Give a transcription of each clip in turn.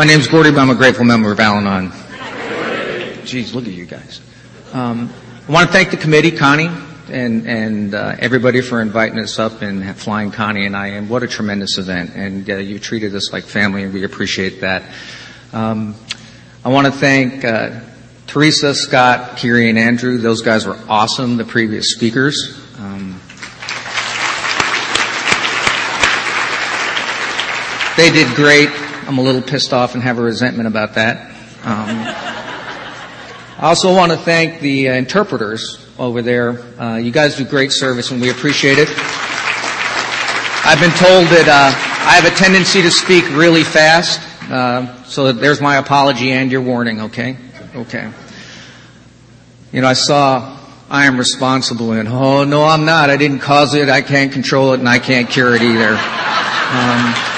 My name's Gordy, but I'm a grateful member of Al-Anon. Jeez, look at you guys. Um, I want to thank the committee, Connie, and, and uh, everybody for inviting us up and flying Connie and I. And what a tremendous event. And uh, you treated us like family, and we appreciate that. Um, I want to thank uh, Teresa, Scott, Kiri, and Andrew. Those guys were awesome, the previous speakers. Um, they did great. I'm a little pissed off and have a resentment about that. Um, I also want to thank the uh, interpreters over there. Uh, you guys do great service and we appreciate it. I've been told that uh, I have a tendency to speak really fast, uh, so there's my apology and your warning, okay? Okay. You know, I saw I am responsible and, oh, no, I'm not. I didn't cause it. I can't control it and I can't cure it either. Um,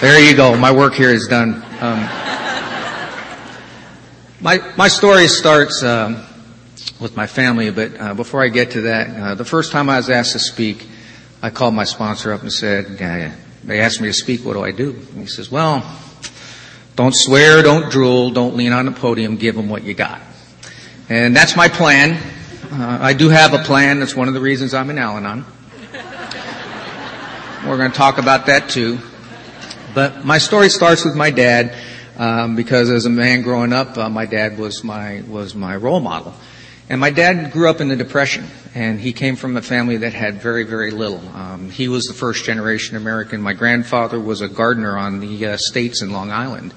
there you go. My work here is done. Um, my my story starts um, with my family, but uh, before I get to that, uh, the first time I was asked to speak, I called my sponsor up and said, "They asked me to speak. What do I do?" And he says, "Well, don't swear, don't drool, don't lean on the podium. Give them what you got." And that's my plan. Uh, I do have a plan. That's one of the reasons I'm in Al-Anon. We're going to talk about that too. But my story starts with my dad, um, because as a man growing up, uh, my dad was my was my role model. And my dad grew up in the Depression, and he came from a family that had very, very little. Um, he was the first generation American. My grandfather was a gardener on the uh, estates in Long Island.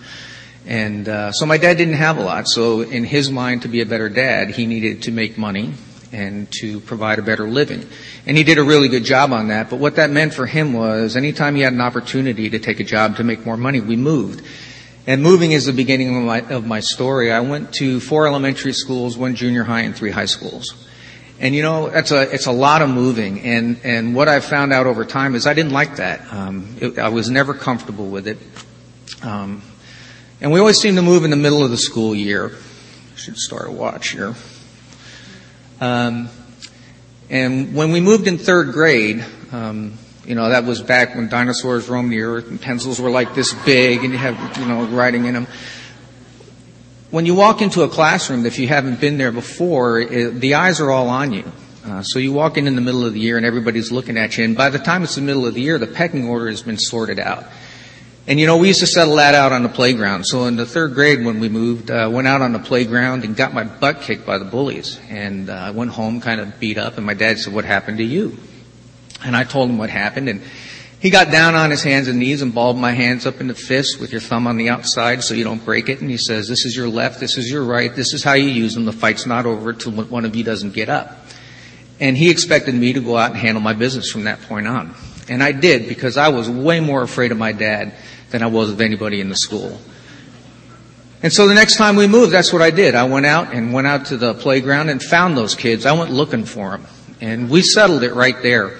And uh, so my dad didn't have a lot. So in his mind, to be a better dad, he needed to make money and to provide a better living. And he did a really good job on that. But what that meant for him was anytime he had an opportunity to take a job to make more money, we moved. And moving is the beginning of my, of my story. I went to four elementary schools, one junior high, and three high schools. And you know, it's a, it's a lot of moving. And, and what I've found out over time is I didn't like that. Um, it, I was never comfortable with it. Um, and we always seem to move in the middle of the school year. Should start a watch here. Um, and when we moved in third grade, um, you know, that was back when dinosaurs roamed the earth and pencils were like this big and you have, you know, writing in them. When you walk into a classroom, if you haven't been there before, it, the eyes are all on you. Uh, so you walk in in the middle of the year and everybody's looking at you, and by the time it's the middle of the year, the pecking order has been sorted out. And you know, we used to settle that out on the playground. So in the third grade when we moved, uh, went out on the playground and got my butt kicked by the bullies. And uh, I went home kind of beat up and my dad said, what happened to you? And I told him what happened and he got down on his hands and knees and balled my hands up into fists with your thumb on the outside so you don't break it. And he says, this is your left, this is your right, this is how you use them. The fight's not over till one of you doesn't get up. And he expected me to go out and handle my business from that point on. And I did because I was way more afraid of my dad than I was of anybody in the school. And so the next time we moved, that's what I did. I went out and went out to the playground and found those kids. I went looking for them. And we settled it right there.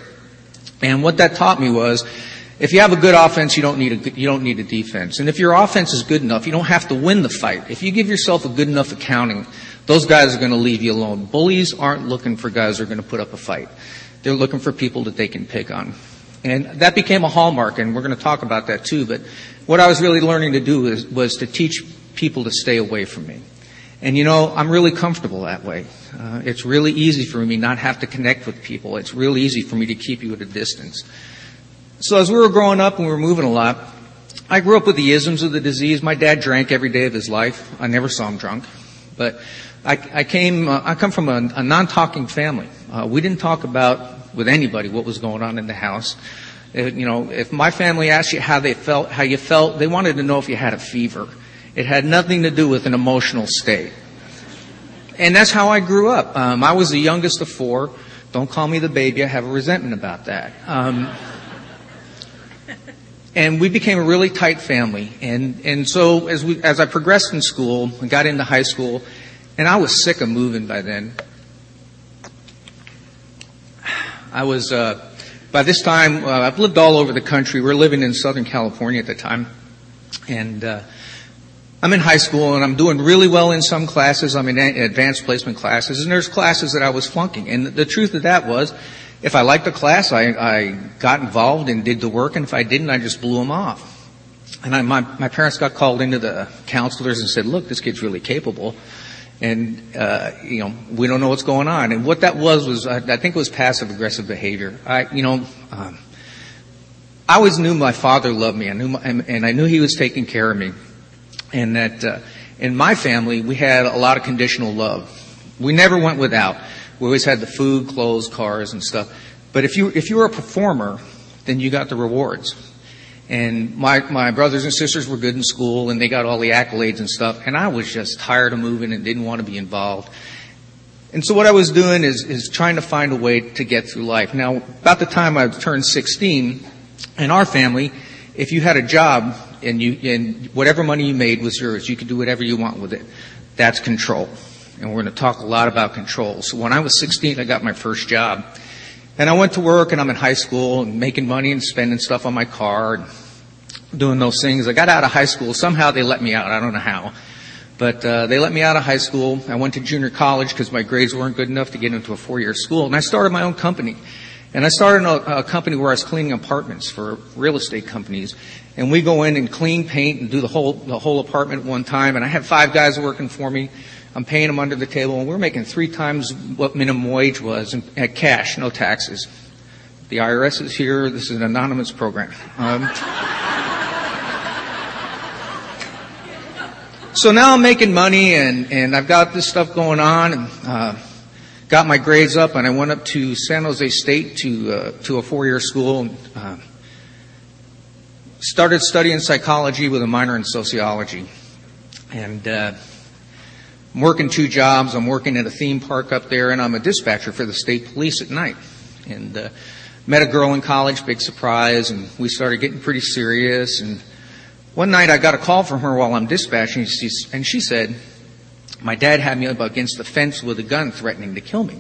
And what that taught me was, if you have a good offense, you don't need a, you don't need a defense. And if your offense is good enough, you don't have to win the fight. If you give yourself a good enough accounting, those guys are going to leave you alone. Bullies aren't looking for guys who are going to put up a fight. They're looking for people that they can pick on. And that became a hallmark, and we're going to talk about that too. But what I was really learning to do was, was to teach people to stay away from me. And you know, I'm really comfortable that way. Uh, it's really easy for me not have to connect with people. It's really easy for me to keep you at a distance. So as we were growing up and we were moving a lot, I grew up with the isms of the disease. My dad drank every day of his life. I never saw him drunk, but I, I came. Uh, I come from a, a non-talking family. Uh, we didn't talk about with anybody what was going on in the house. You know, if my family asked you how they felt, how you felt, they wanted to know if you had a fever. It had nothing to do with an emotional state. And that's how I grew up. Um, I was the youngest of four. Don't call me the baby. I have a resentment about that. Um, and we became a really tight family. And and so as we as I progressed in school and got into high school, and I was sick of moving by then. I was uh, by this time, uh, I've lived all over the country. We're living in Southern California at the time. And, uh, I'm in high school and I'm doing really well in some classes. I'm in advanced placement classes and there's classes that I was flunking. And the truth of that was, if I liked a class, I, I got involved and did the work and if I didn't, I just blew them off. And I, my, my parents got called into the counselors and said, look, this kid's really capable. And, uh, you know, we don't know what's going on. And what that was was, I, I think it was passive aggressive behavior. I, you know, um, I always knew my father loved me. I knew, my, and I knew he was taking care of me. And that, uh, in my family, we had a lot of conditional love. We never went without. We always had the food, clothes, cars, and stuff. But if you, if you were a performer, then you got the rewards. And my, my brothers and sisters were good in school and they got all the accolades and stuff. And I was just tired of moving and didn't want to be involved. And so what I was doing is, is trying to find a way to get through life. Now, about the time I turned 16, in our family, if you had a job and you, and whatever money you made was yours, you could do whatever you want with it. That's control. And we're going to talk a lot about control. So when I was 16, I got my first job. And I went to work and I'm in high school and making money and spending stuff on my car and doing those things. I got out of high school. Somehow they let me out. I don't know how. But uh, they let me out of high school. I went to junior college because my grades weren't good enough to get into a four-year school. And I started my own company. And I started a, a company where I was cleaning apartments for real estate companies. And we go in and clean, paint, and do the whole the whole apartment at one time. And I had five guys working for me. I'm paying them under the table, and we're making three times what minimum wage was at cash, no taxes. The IRS is here. This is an anonymous program. Um, so now I'm making money, and and I've got this stuff going on, and uh, got my grades up, and I went up to San Jose State to uh, to a four-year school. And, uh, started studying psychology with a minor in sociology, and uh, I'm working two jobs. I'm working at a theme park up there, and I'm a dispatcher for the state police at night. And uh, met a girl in college, big surprise, and we started getting pretty serious. And one night I got a call from her while I'm dispatching, and she said, "My dad had me up against the fence with a gun, threatening to kill me."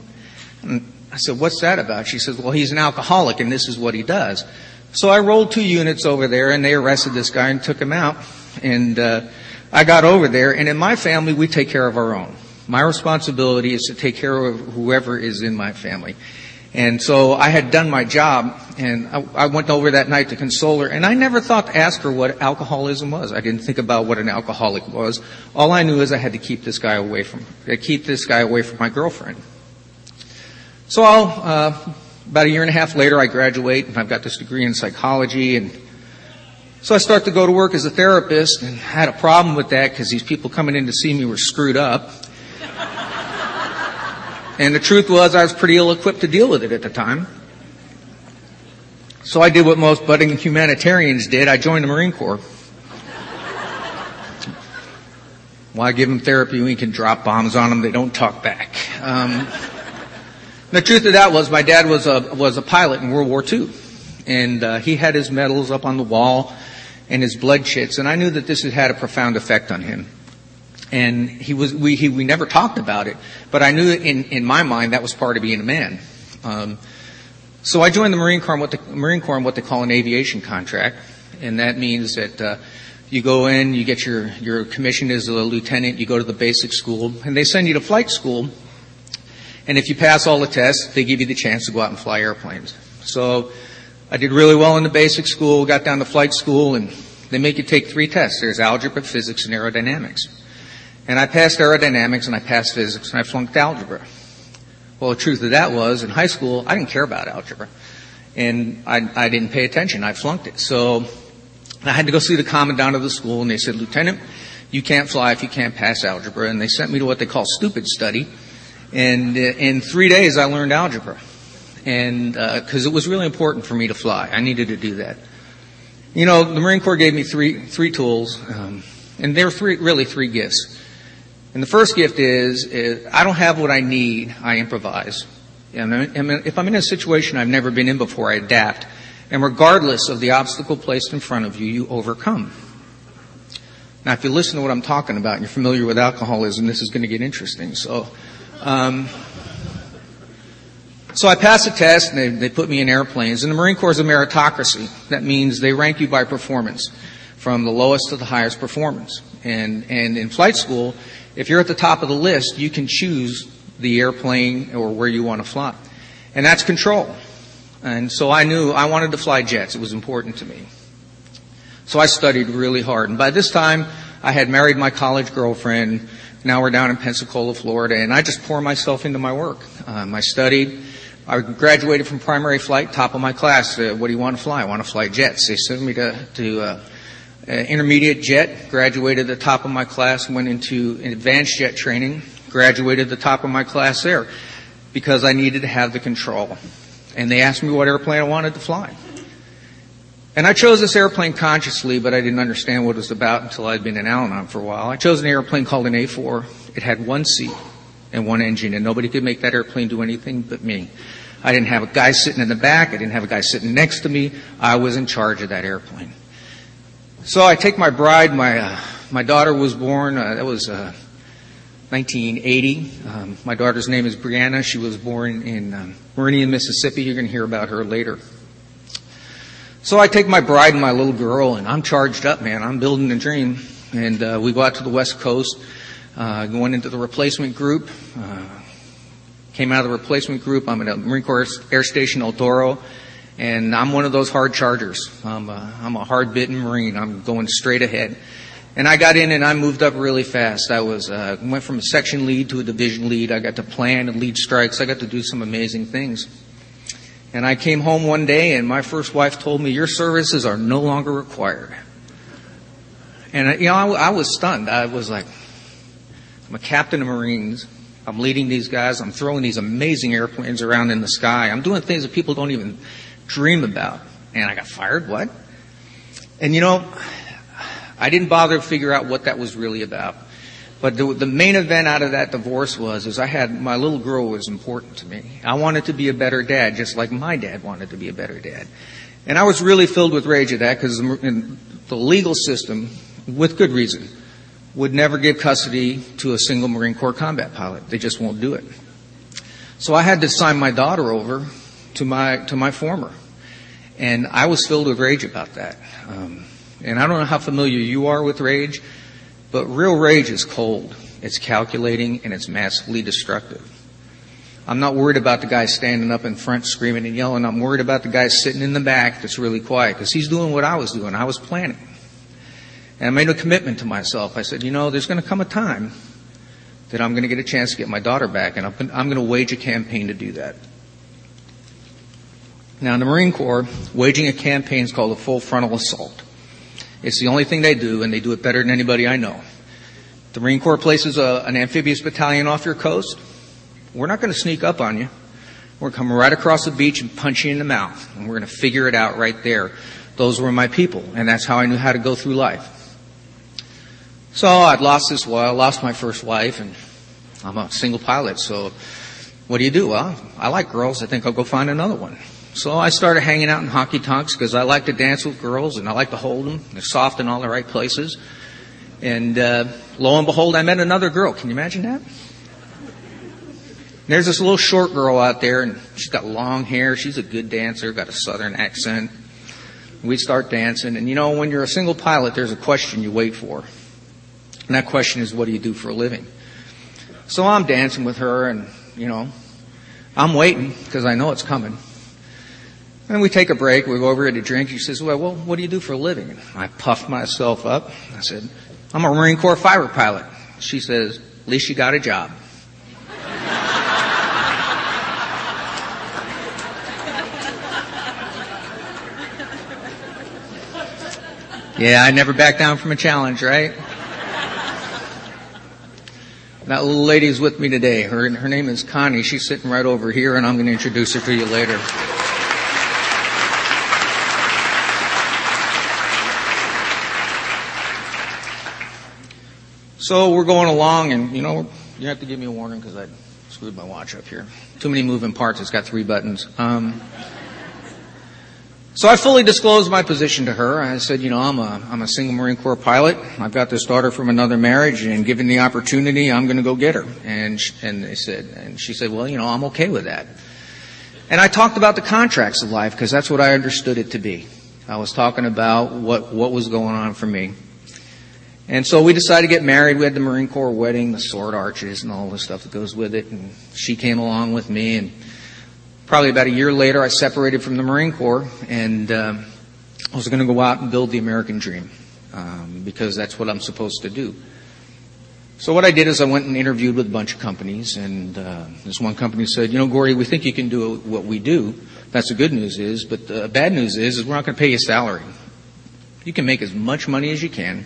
And I said, "What's that about?" She says, "Well, he's an alcoholic, and this is what he does." So I rolled two units over there, and they arrested this guy and took him out. And uh, I got over there, and in my family, we take care of our own. My responsibility is to take care of whoever is in my family. And so I had done my job, and I, I, went over that night to console her, and I never thought to ask her what alcoholism was. I didn't think about what an alcoholic was. All I knew is I had to keep this guy away from, keep this guy away from my girlfriend. So I'll, uh, about a year and a half later, I graduate, and I've got this degree in psychology, and so I start to go to work as a therapist and had a problem with that because these people coming in to see me were screwed up. and the truth was I was pretty ill equipped to deal with it at the time. So I did what most budding humanitarians did. I joined the Marine Corps. Why give them therapy when you can drop bombs on them? They don't talk back. Um, the truth of that was my dad was a, was a pilot in World War II. And uh, he had his medals up on the wall and his blood chits, and I knew that this had had a profound effect on him. And he was, we, he, we never talked about it, but I knew that in, in my mind that was part of being a man. Um, so I joined the Marine Corps, what the Marine Corps what they call an aviation contract, and that means that uh, you go in, you get your your commission as a lieutenant, you go to the basic school, and they send you to flight school. And if you pass all the tests, they give you the chance to go out and fly airplanes. So I did really well in the basic school, got down to flight school, and they make you take three tests. There's algebra, physics, and aerodynamics. And I passed aerodynamics and I passed physics and I flunked algebra. Well, the truth of that was, in high school, I didn't care about algebra. And I, I didn't pay attention. I flunked it. So I had to go see the commandant of the school and they said, Lieutenant, you can't fly if you can't pass algebra. And they sent me to what they call stupid study. And uh, in three days, I learned algebra and because uh, it was really important for me to fly, I needed to do that. You know, the Marine Corps gave me three three tools, um, and they're three really three gifts. And the first gift is, is I don't have what I need, I improvise. And if I'm in a situation I've never been in before, I adapt. And regardless of the obstacle placed in front of you, you overcome. Now, if you listen to what I'm talking about and you're familiar with alcoholism, this is going to get interesting. So, um, so I passed a test and they, they put me in airplanes. And the Marine Corps is a meritocracy. That means they rank you by performance from the lowest to the highest performance. And, and in flight school, if you're at the top of the list, you can choose the airplane or where you want to fly. And that's control. And so I knew I wanted to fly jets. It was important to me. So I studied really hard. And by this time, I had married my college girlfriend. Now we're down in Pensacola, Florida, and I just pour myself into my work. Um, I studied. I graduated from primary flight, top of my class. Uh, what do you want to fly? I want to fly jets. They sent me to, to uh, uh, intermediate jet, graduated the top of my class, went into advanced jet training, graduated the top of my class there because I needed to have the control. And they asked me what airplane I wanted to fly. And I chose this airplane consciously, but I didn't understand what it was about until I'd been in Al-Anon for a while. I chose an airplane called an A4. It had one seat and one engine, and nobody could make that airplane do anything but me. I didn't have a guy sitting in the back. I didn't have a guy sitting next to me. I was in charge of that airplane. So I take my bride. My uh, my daughter was born. Uh, that was uh, 1980. Um, my daughter's name is Brianna. She was born in um, Meridian, Mississippi. You're going to hear about her later. So I take my bride and my little girl, and I'm charged up, man. I'm building a dream. And uh, we go out to the West Coast, uh, going into the replacement group. Uh, came out of the replacement group. I'm at Marine Corps Air Station El Toro, and I'm one of those hard chargers. I'm a, I'm a hard-bitten Marine. I'm going straight ahead. And I got in and I moved up really fast. I was uh, went from a section lead to a division lead. I got to plan and lead strikes. I got to do some amazing things. And I came home one day and my first wife told me, your services are no longer required. And, uh, you know, I, I was stunned. I was like, I'm a captain of Marines. I'm leading these guys. I'm throwing these amazing airplanes around in the sky. I'm doing things that people don't even dream about. And I got fired. What? And you know, I didn't bother to figure out what that was really about. But the, the main event out of that divorce was, is I had, my little girl was important to me. I wanted to be a better dad, just like my dad wanted to be a better dad. And I was really filled with rage at that because the legal system, with good reason, would never give custody to a single Marine Corps combat pilot. They just won't do it. So I had to sign my daughter over to my, to my former. And I was filled with rage about that. Um, and I don't know how familiar you are with rage, but real rage is cold. It's calculating and it's massively destructive. I'm not worried about the guy standing up in front screaming and yelling. I'm worried about the guy sitting in the back that's really quiet because he's doing what I was doing. I was planning. And I made a commitment to myself. I said, you know, there's going to come a time that I'm going to get a chance to get my daughter back and I'm going to wage a campaign to do that. Now in the Marine Corps, waging a campaign is called a full frontal assault. It's the only thing they do, and they do it better than anybody I know. The Marine Corps places a, an amphibious battalion off your coast. We're not going to sneak up on you. We're come right across the beach and punch you in the mouth, and we're going to figure it out right there. Those were my people, and that's how I knew how to go through life. So I'd lost this, well, lost my first wife, and I'm a single pilot, so what do you do? Well, I like girls. I think I'll go find another one. So I started hanging out in honky tonks because I like to dance with girls and I like to hold them. They're soft in all the right places. And uh, lo and behold, I met another girl. Can you imagine that? There's this little short girl out there, and she's got long hair. She's a good dancer, got a southern accent. We start dancing, and you know, when you're a single pilot, there's a question you wait for. And that question is, what do you do for a living? So I'm dancing with her, and, you know, I'm waiting because I know it's coming. And we take a break. We go over to drink. She says, well, well, what do you do for a living? And I puffed myself up. I said, I'm a Marine Corps fighter pilot. She says, at least you got a job. yeah, I never back down from a challenge, right? That little lady's with me today. Her, her name is Connie. She's sitting right over here, and I'm going to introduce her to you later. So we're going along, and you know, you have to give me a warning because I screwed my watch up here. Too many moving parts. It's got three buttons. Um, so I fully disclosed my position to her. I said, you know, I'm a I'm a single Marine Corps pilot. I've got this daughter from another marriage, and given the opportunity, I'm going to go get her. And and they said, and she said, well, you know, I'm okay with that. And I talked about the contracts of life because that's what I understood it to be. I was talking about what what was going on for me. And so we decided to get married. We had the Marine Corps wedding, the sword arches, and all the stuff that goes with it. And she came along with me. And probably about a year later, I separated from the Marine Corps. And um, I was going to go out and build the American dream um, because that's what I'm supposed to do. So what I did is I went and interviewed with a bunch of companies, and uh, this one company said, "You know, Gordy, we think you can do what we do. That's the good news is, but the bad news is, is we're not going to pay you a salary. You can make as much money as you can."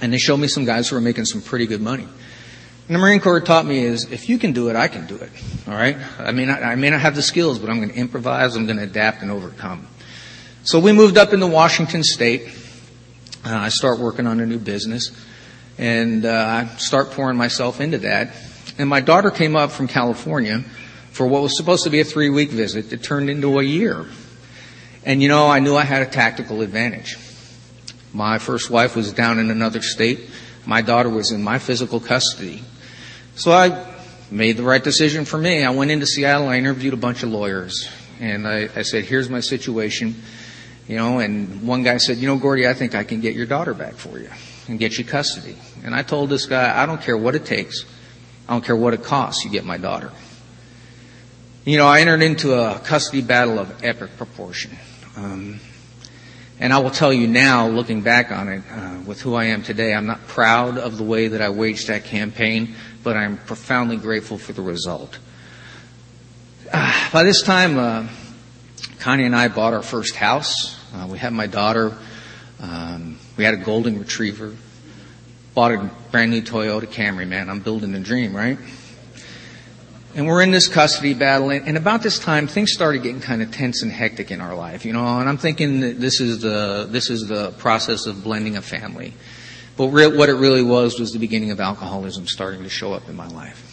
And they showed me some guys who were making some pretty good money. And the Marine Corps taught me is, if you can do it, I can do it. All right? I mean, I may not have the skills, but I'm going to improvise, I'm going to adapt and overcome. So we moved up into Washington State. Uh, I start working on a new business, and uh, I start pouring myself into that. And my daughter came up from California for what was supposed to be a three week visit. It turned into a year. And you know, I knew I had a tactical advantage. My first wife was down in another state. My daughter was in my physical custody. So I made the right decision for me. I went into Seattle. I interviewed a bunch of lawyers. And I, I said, here's my situation. You know, and one guy said, you know, Gordy, I think I can get your daughter back for you and get you custody. And I told this guy, I don't care what it takes. I don't care what it costs. You get my daughter. You know, I entered into a custody battle of epic proportion. Um, and I will tell you now, looking back on it, uh, with who I am today, I'm not proud of the way that I waged that campaign, but I'm profoundly grateful for the result. Uh, by this time, uh, Connie and I bought our first house. Uh, we had my daughter. Um, we had a golden retriever. Bought a brand new Toyota Camry, man. I'm building a dream, right? And we're in this custody battle, and about this time, things started getting kind of tense and hectic in our life, you know. And I'm thinking that this is the this is the process of blending a family. But re- what it really was was the beginning of alcoholism starting to show up in my life.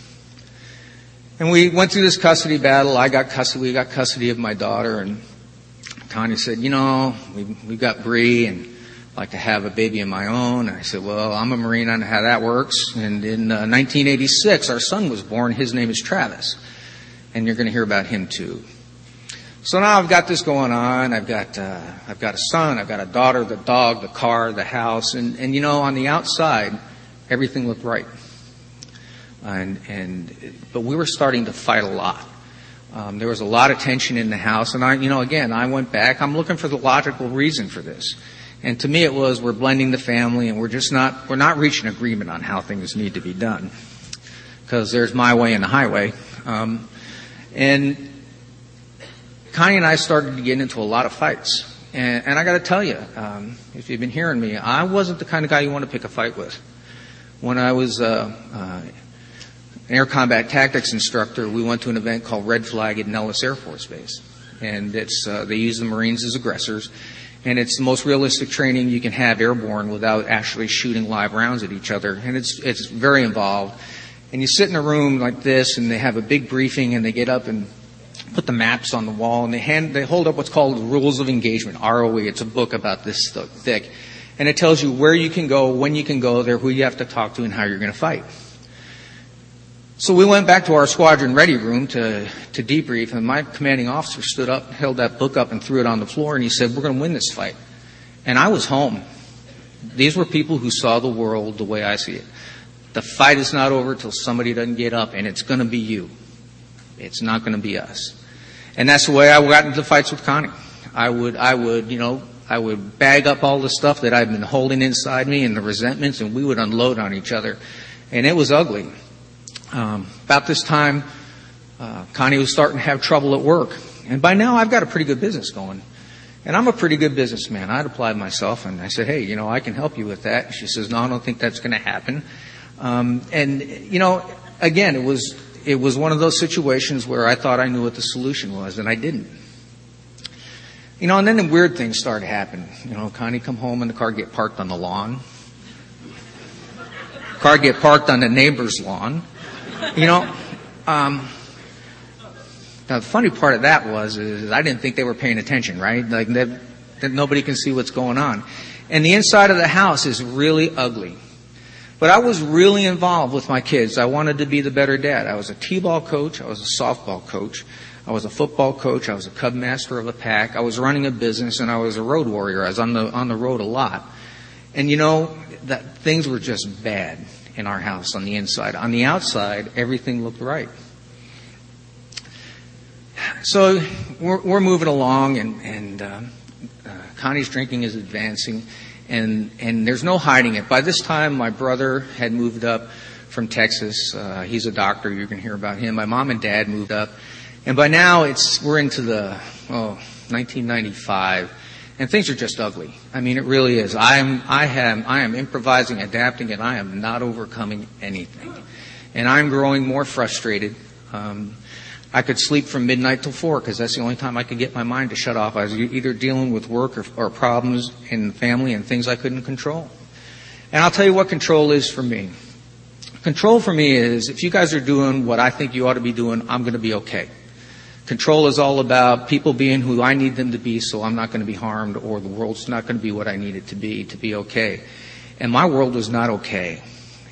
And we went through this custody battle. I got custody, we got custody of my daughter, and Tanya said, you know, we, we've got Bree, and I'd like to have a baby of my own. And I said, well, I'm a Marine, I know how that works. And in uh, 1986, our son was born. His name is Travis. And you're going to hear about him too. So now I've got this going on. I've got, uh, I've got a son, I've got a daughter, the dog, the car, the house. And, and you know, on the outside, everything looked right and, and but we were starting to fight a lot. Um, there was a lot of tension in the house, and I, you know, again, I went back. I'm looking for the logical reason for this, and to me, it was we're blending the family, and we're just not we're not reaching agreement on how things need to be done, because there's my way and the highway, um, and Connie and I started to get into a lot of fights. And, and I got to tell you, um, if you've been hearing me, I wasn't the kind of guy you want to pick a fight with. When I was uh, uh, an air combat tactics instructor, we went to an event called Red Flag at Nellis Air Force Base. And it's, uh, they use the Marines as aggressors. And it's the most realistic training you can have airborne without actually shooting live rounds at each other. And it's, it's very involved. And you sit in a room like this and they have a big briefing and they get up and put the maps on the wall and they hand, they hold up what's called the Rules of Engagement, ROE. It's a book about this thick. And it tells you where you can go, when you can go there, who you have to talk to, and how you're going to fight. So we went back to our squadron ready room to, to debrief, and my commanding officer stood up, held that book up, and threw it on the floor, and he said, We're going to win this fight. And I was home. These were people who saw the world the way I see it. The fight is not over till somebody doesn't get up, and it's going to be you. It's not going to be us. And that's the way I got into fights with Connie. I would, I would, you know, I would bag up all the stuff that I've been holding inside me and the resentments, and we would unload on each other. And it was ugly. Um, about this time, uh, Connie was starting to have trouble at work. And by now, I've got a pretty good business going. And I'm a pretty good businessman. I'd applied myself and I said, hey, you know, I can help you with that. She says, no, I don't think that's going to happen. Um, and, you know, again, it was, it was one of those situations where I thought I knew what the solution was and I didn't. You know, and then the weird things started happening. You know, Connie come home and the car get parked on the lawn. Car get parked on the neighbor's lawn. You know, um, the funny part of that was is I didn't think they were paying attention, right? Like that, that nobody can see what's going on. And the inside of the house is really ugly. But I was really involved with my kids. I wanted to be the better dad. I was a t-ball coach. I was a softball coach. I was a football coach. I was a cub master of a pack. I was running a business and I was a road warrior. I was on the, on the road a lot. And you know, that things were just bad in our house on the inside. On the outside, everything looked right. So we're, we're moving along, and, and uh, uh, Connie's drinking is advancing, and and there's no hiding it. By this time, my brother had moved up from Texas. Uh, he's a doctor. You can hear about him. My mom and dad moved up, and by now it's we're into the oh 1995 and things are just ugly. I mean, it really is. I'm, I am, I am improvising, adapting, and I am not overcoming anything. And I'm growing more frustrated. Um, I could sleep from midnight till four because that's the only time I could get my mind to shut off. I was either dealing with work or, or problems in family and things I couldn't control. And I'll tell you what control is for me. Control for me is if you guys are doing what I think you ought to be doing, I'm going to be okay. Control is all about people being who I need them to be so I'm not going to be harmed or the world's not going to be what I need it to be to be okay. And my world was not okay.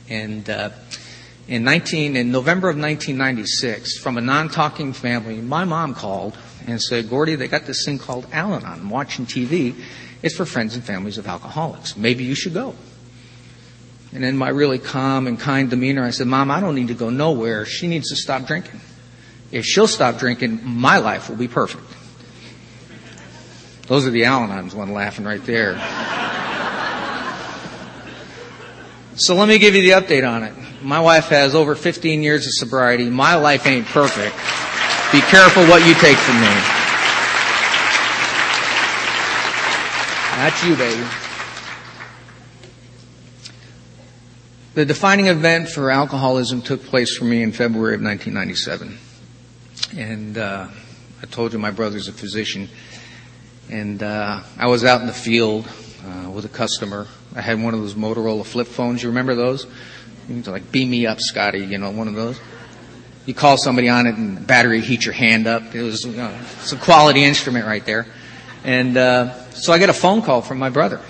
And, uh, in 19, in November of 1996, from a non-talking family, my mom called and said, Gordy, they got this thing called Al-Anon. I'm watching TV. It's for friends and families of alcoholics. Maybe you should go. And in my really calm and kind demeanor, I said, Mom, I don't need to go nowhere. She needs to stop drinking. If she'll stop drinking, my life will be perfect. Those are the Al-Anons, one laughing right there. So let me give you the update on it. My wife has over 15 years of sobriety. My life ain't perfect. Be careful what you take from me. That's you, baby. The defining event for alcoholism took place for me in February of 1997. And uh, I told you my brother's a physician. And uh, I was out in the field uh, with a customer. I had one of those Motorola flip phones. You remember those? Like beam me up, Scotty. You know, one of those. You call somebody on it, and the battery heats your hand up. It was you know, it's a quality instrument right there. And uh, so I get a phone call from my brother.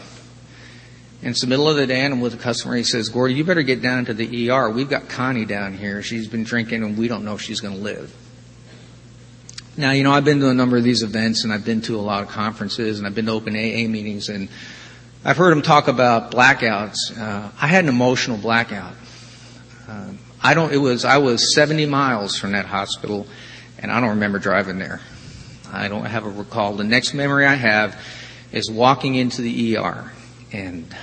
And it's the middle of the day, and I'm with a customer. He says, "Gordy, you better get down to the ER. We've got Connie down here. She's been drinking, and we don't know if she's going to live." Now, you know, I've been to a number of these events and I've been to a lot of conferences and I've been to open AA meetings and I've heard them talk about blackouts. Uh, I had an emotional blackout. Uh, I don't, it was, I was 70 miles from that hospital and I don't remember driving there. I don't have a recall. The next memory I have is walking into the ER and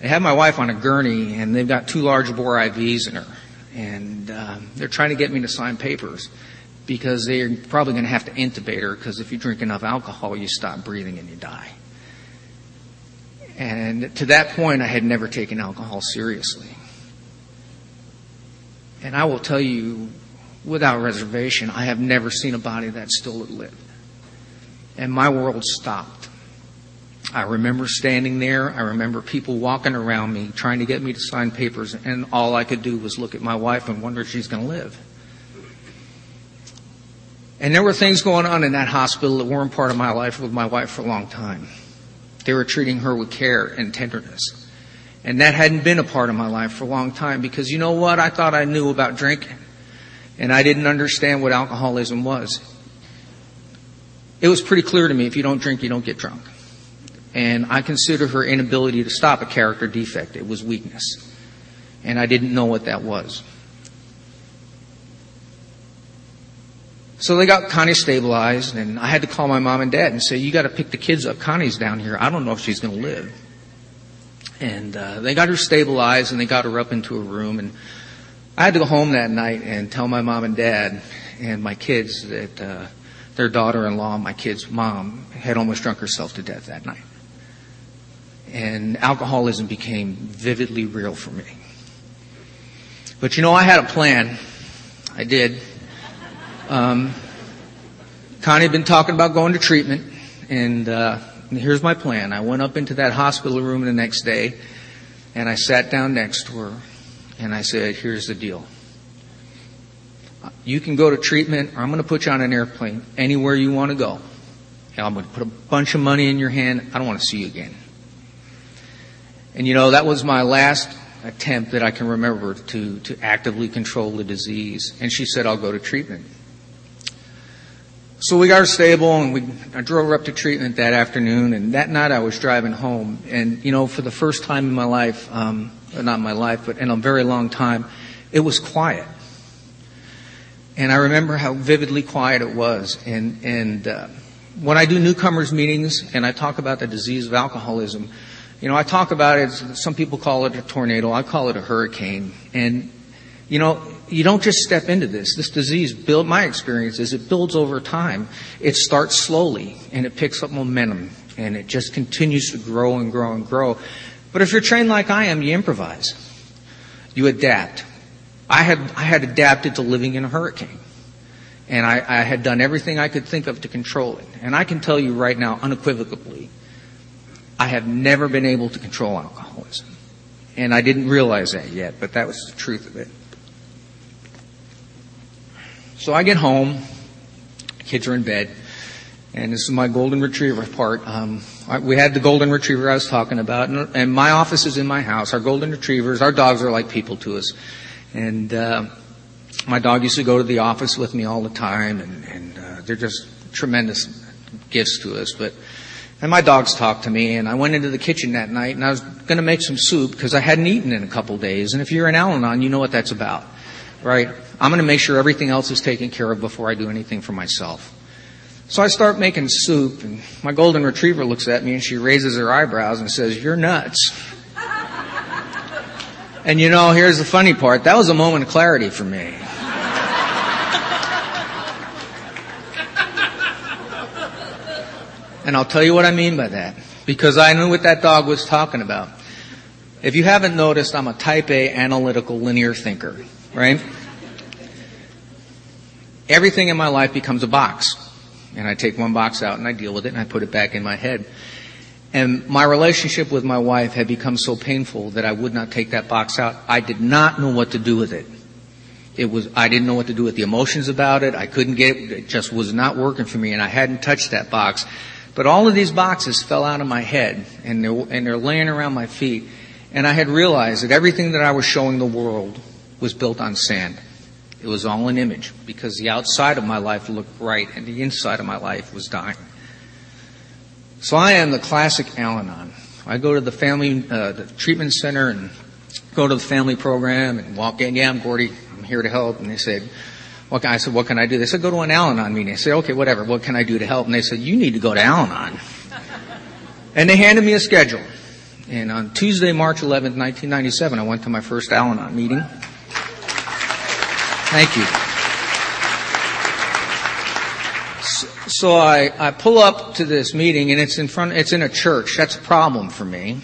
they have my wife on a gurney and they've got two large bore IVs in her and uh, they're trying to get me to sign papers because they're probably going to have to intubate her because if you drink enough alcohol, you stop breathing and you die. And to that point, I had never taken alcohol seriously. And I will tell you, without reservation, I have never seen a body that still lived. And my world stopped. I remember standing there. I remember people walking around me trying to get me to sign papers, and all I could do was look at my wife and wonder if she's going to live. And there were things going on in that hospital that weren't part of my life with my wife for a long time. They were treating her with care and tenderness. And that hadn't been a part of my life for a long time because you know what? I thought I knew about drinking. And I didn't understand what alcoholism was. It was pretty clear to me if you don't drink, you don't get drunk. And I consider her inability to stop a character defect. It was weakness. And I didn't know what that was. So they got Connie stabilized, and I had to call my mom and dad and say, "You got to pick the kids up. Connie's down here. I don't know if she's to live." And uh, they got her stabilized, and they got her up into a room. And I had to go home that night and tell my mom and dad and my kids that uh, their daughter-in-law, my kid's mom, had almost drunk herself to death that night and alcoholism became vividly real for me. But you know, I had a plan. I did. Um, Connie had been talking about going to treatment, and, uh, here's my plan. I went up into that hospital room the next day, and I sat down next to her, and I said, "Here's the deal. You can go to treatment, or I'm going to put you on an airplane anywhere you want to go. And I'm going to put a bunch of money in your hand. I don't want to see you again." And you know, that was my last attempt that I can remember to, to actively control the disease. And she said, I'll go to treatment. So we got her stable and we, I drove her up to treatment that afternoon and that night I was driving home and, you know, for the first time in my life, um, not my life, but in a very long time, it was quiet. And I remember how vividly quiet it was and, and, uh, when I do newcomers meetings and I talk about the disease of alcoholism, you know, I talk about it, some people call it a tornado, I call it a hurricane. And, you know, you don't just step into this. This disease build, my experience is it builds over time. It starts slowly and it picks up momentum and it just continues to grow and grow and grow. But if you're trained like I am, you improvise. You adapt. I had, I had adapted to living in a hurricane. And I, I had done everything I could think of to control it. And I can tell you right now, unequivocally, I have never been able to control alcoholism. And I didn't realize that yet, but that was the truth of it. So I get home, kids are in bed, and this is my golden retriever part. Um, we had the golden retriever I was talking about, and, and, my office is in my house. Our golden retrievers, our dogs are like people to us, and uh, my dog used to go to the office with me all the time, and, and uh, they're just tremendous gifts to us. But and my dogs talked to me, and I went into the kitchen that night, and I was going to make some soup because I hadn't eaten in a couple days. And if you're in Al-Anon, you know what that's about, right? I'm going to make sure everything else is taken care of before I do anything for myself. So I start making soup, and my golden retriever looks at me and she raises her eyebrows and says, You're nuts. and you know, here's the funny part. That was a moment of clarity for me. and I'll tell you what I mean by that. Because I knew what that dog was talking about. If you haven't noticed, I'm a type A analytical linear thinker, right? Everything in my life becomes a box. And I take one box out and I deal with it and I put it back in my head. And my relationship with my wife had become so painful that I would not take that box out. I did not know what to do with it. It was, I didn't know what to do with the emotions about it. I couldn't get it. It just was not working for me and I hadn't touched that box. But all of these boxes fell out of my head and they're, and they're laying around my feet. And I had realized that everything that I was showing the world was built on sand. It was all an image because the outside of my life looked bright and the inside of my life was dying. So I am the classic Al-Anon. I go to the family uh, the treatment center and go to the family program and walk in. Yeah, I'm Gordy. I'm here to help. And they said, "What?" Can, I said, "What can I do?" They said, "Go to an Al-Anon meeting." I said, "Okay, whatever. What can I do to help?" And they said, "You need to go to Al-Anon." and they handed me a schedule. And on Tuesday, March 11th, 1997, I went to my first Al-Anon meeting. Thank you. So I, I pull up to this meeting and it's in front, it's in a church. That's a problem for me.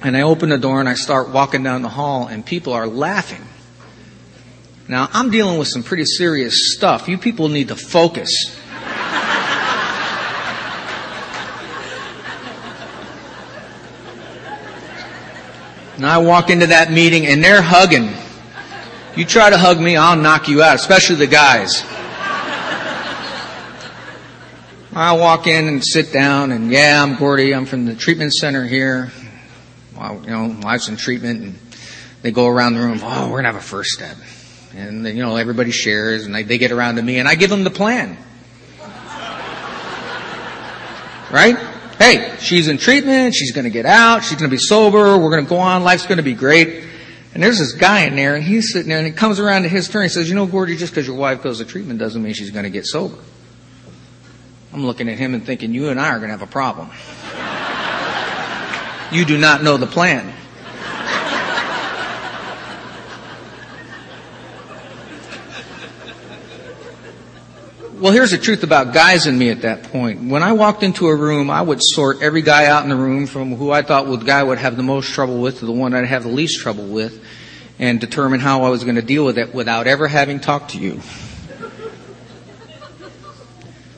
And I open the door and I start walking down the hall and people are laughing. Now I'm dealing with some pretty serious stuff. You people need to focus. And I walk into that meeting and they're hugging. You try to hug me, I'll knock you out, especially the guys. I walk in and sit down and yeah, I'm Gordy. I'm from the treatment center here. Well, you know, life's in treatment and they go around the room. Oh, we're to have a first step. And then, you know, everybody shares and they, they get around to me and I give them the plan. Right? Hey, she's in treatment. She's to get out. She's to be sober. We're to go on. Life's to be great. And there's this guy in there, and he's sitting there, and it comes around to his turn. He says, "You know, Gordy, just because your wife goes to treatment doesn't mean she's going to get sober." I'm looking at him and thinking, "You and I are going to have a problem. you do not know the plan." Well, here's the truth about guys and me at that point. When I walked into a room, I would sort every guy out in the room from who I thought the guy would have the most trouble with to the one I'd have the least trouble with and determine how I was going to deal with it without ever having talked to you.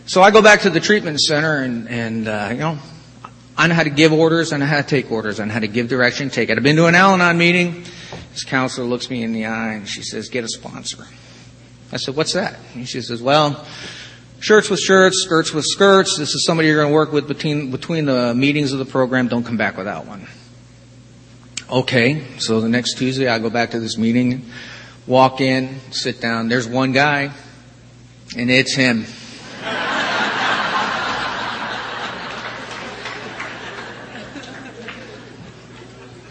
So I go back to the treatment center and, and uh, you know, I know how to give orders, I know how to take orders, I know how to give direction, take it. I've been to an Al-Anon meeting. This counselor looks me in the eye and she says, get a sponsor. I said, what's that? And she says, well, shirts with shirts, skirts with skirts. This is somebody you're going to work with between, between the meetings of the program. Don't come back without one. Okay. So the next Tuesday I go back to this meeting, walk in, sit down. There's one guy and it's him.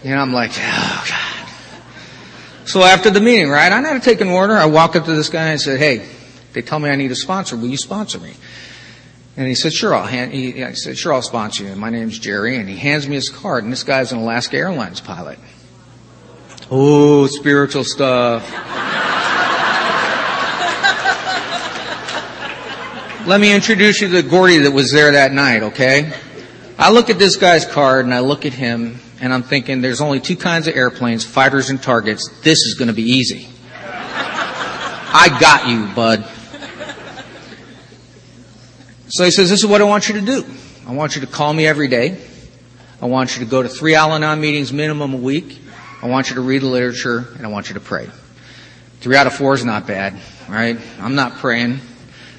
And I'm like, oh, God. So after the meeting, right, I'm not to take order. I walk up to this guy and I said, hey, they tell me I need a sponsor. Will you sponsor me? And he said, sure, I'll hand, he, said, sure, I'll sponsor you. And my name's Jerry. And he hands me his card. And this guy's an Alaska Airlines pilot. Oh, spiritual stuff. Let me introduce you to Gordy that was there that night, okay? I look at this guy's card and I look at him and I'm thinking there's only two kinds of airplanes, fighters and targets. This is going to be easy. I got you, bud. So he says, this is what I want you to do. I want you to call me every day. I want you to go to three Al-Anon meetings minimum a week. I want you to read the literature and I want you to pray. Three out of four is not bad, right? I'm not praying.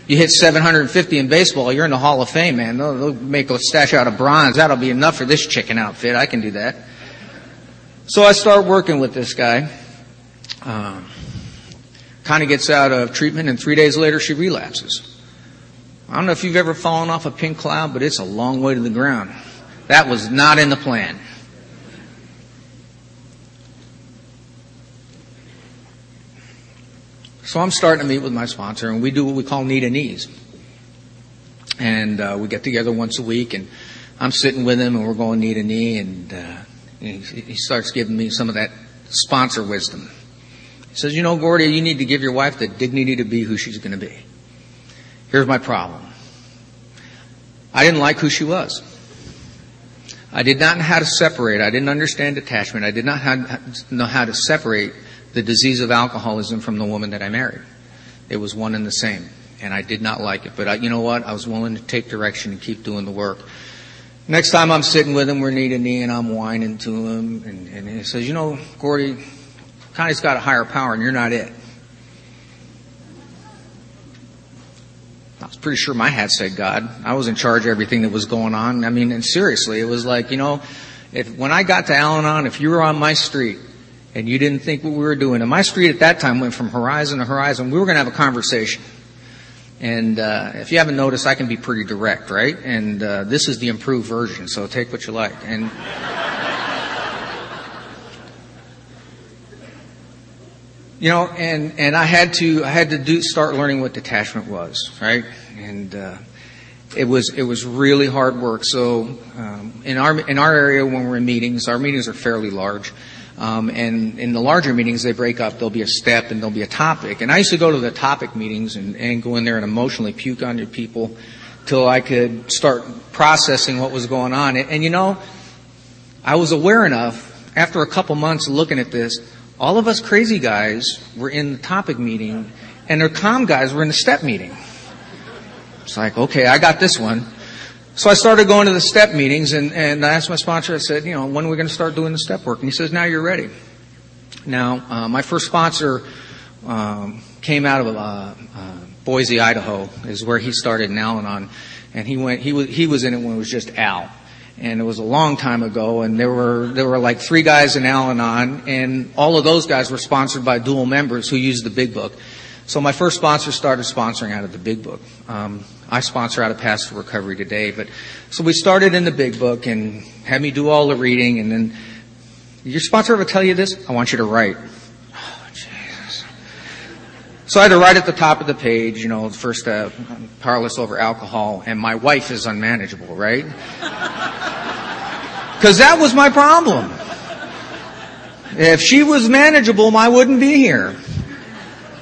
You hit 750 in baseball, you're in the Hall of Fame, man. They'll, they'll make a statue out of bronze. That'll be enough for this chicken outfit. I can do that. So I start working with this guy. Um, kind of gets out of treatment, and three days later she relapses. I don't know if you've ever fallen off a pink cloud, but it's a long way to the ground. That was not in the plan. So I'm starting to meet with my sponsor, and we do what we call knee to knees. And uh, we get together once a week, and I'm sitting with him, and we're going knee to knee, and uh, he, he starts giving me some of that sponsor wisdom. He says, "You know, Gordy, you need to give your wife the dignity to be who she's going to be." Here's my problem. I didn't like who she was. I did not know how to separate. I didn't understand attachment. I did not know how to separate the disease of alcoholism from the woman that I married. It was one and the same. And I did not like it. But I, you know what? I was willing to take direction and keep doing the work. Next time I'm sitting with him, we're knee to knee and I'm whining to him. And, and he says, you know, Gordy, Connie's got a higher power and you're not it. I was pretty sure my hat said God. I was in charge of everything that was going on. I mean, and seriously, it was like, you know, if when I got to Al-Anon, if you were on my street and you didn't think what we were doing, and my street at that time went from horizon to horizon, we were going to have a conversation. And uh, if you haven't noticed, I can be pretty direct, right? And uh, this is the improved version, so take what you like. And you know, and and I had to I had to do start learning what detachment was, right? And uh, it was it was really hard work. So um, in our in our area when we're in meetings, our meetings are fairly large. Um, and in the larger meetings, they break up. There'll be a step and there'll be a topic. And I used to go to the topic meetings and, and go in there and emotionally puke on your people till I could start processing what was going on. And, and you know, I was aware enough after a couple months looking at this all of us crazy guys were in the topic meeting, and the calm guys were in the step meeting. It's like, okay, I got this one. So I started going to the step meetings, and, and I asked my sponsor, I said, you know, when are we going to start doing the step work? And he says, now you're ready. Now, uh, my first sponsor um, came out of uh, uh, Boise, Idaho, is where he started in Al-Anon, and he went. He was he was in it when it was just Al and it was a long time ago, and there were there were like three guys in Al-Anon, and all of those guys were sponsored by dual members who used the Big Book. So my first sponsor started sponsoring out of the Big Book. Um, I sponsor out of Path to Recovery today, but so we started in the Big Book and had me do all the reading, and then your sponsor ever tell you this? I want you to write. Oh, Jesus. So I had to write at the top of the page, you know, first uh, powerless over alcohol, and my wife is unmanageable, right? Because that was my problem. If she was manageable, I wouldn't be here.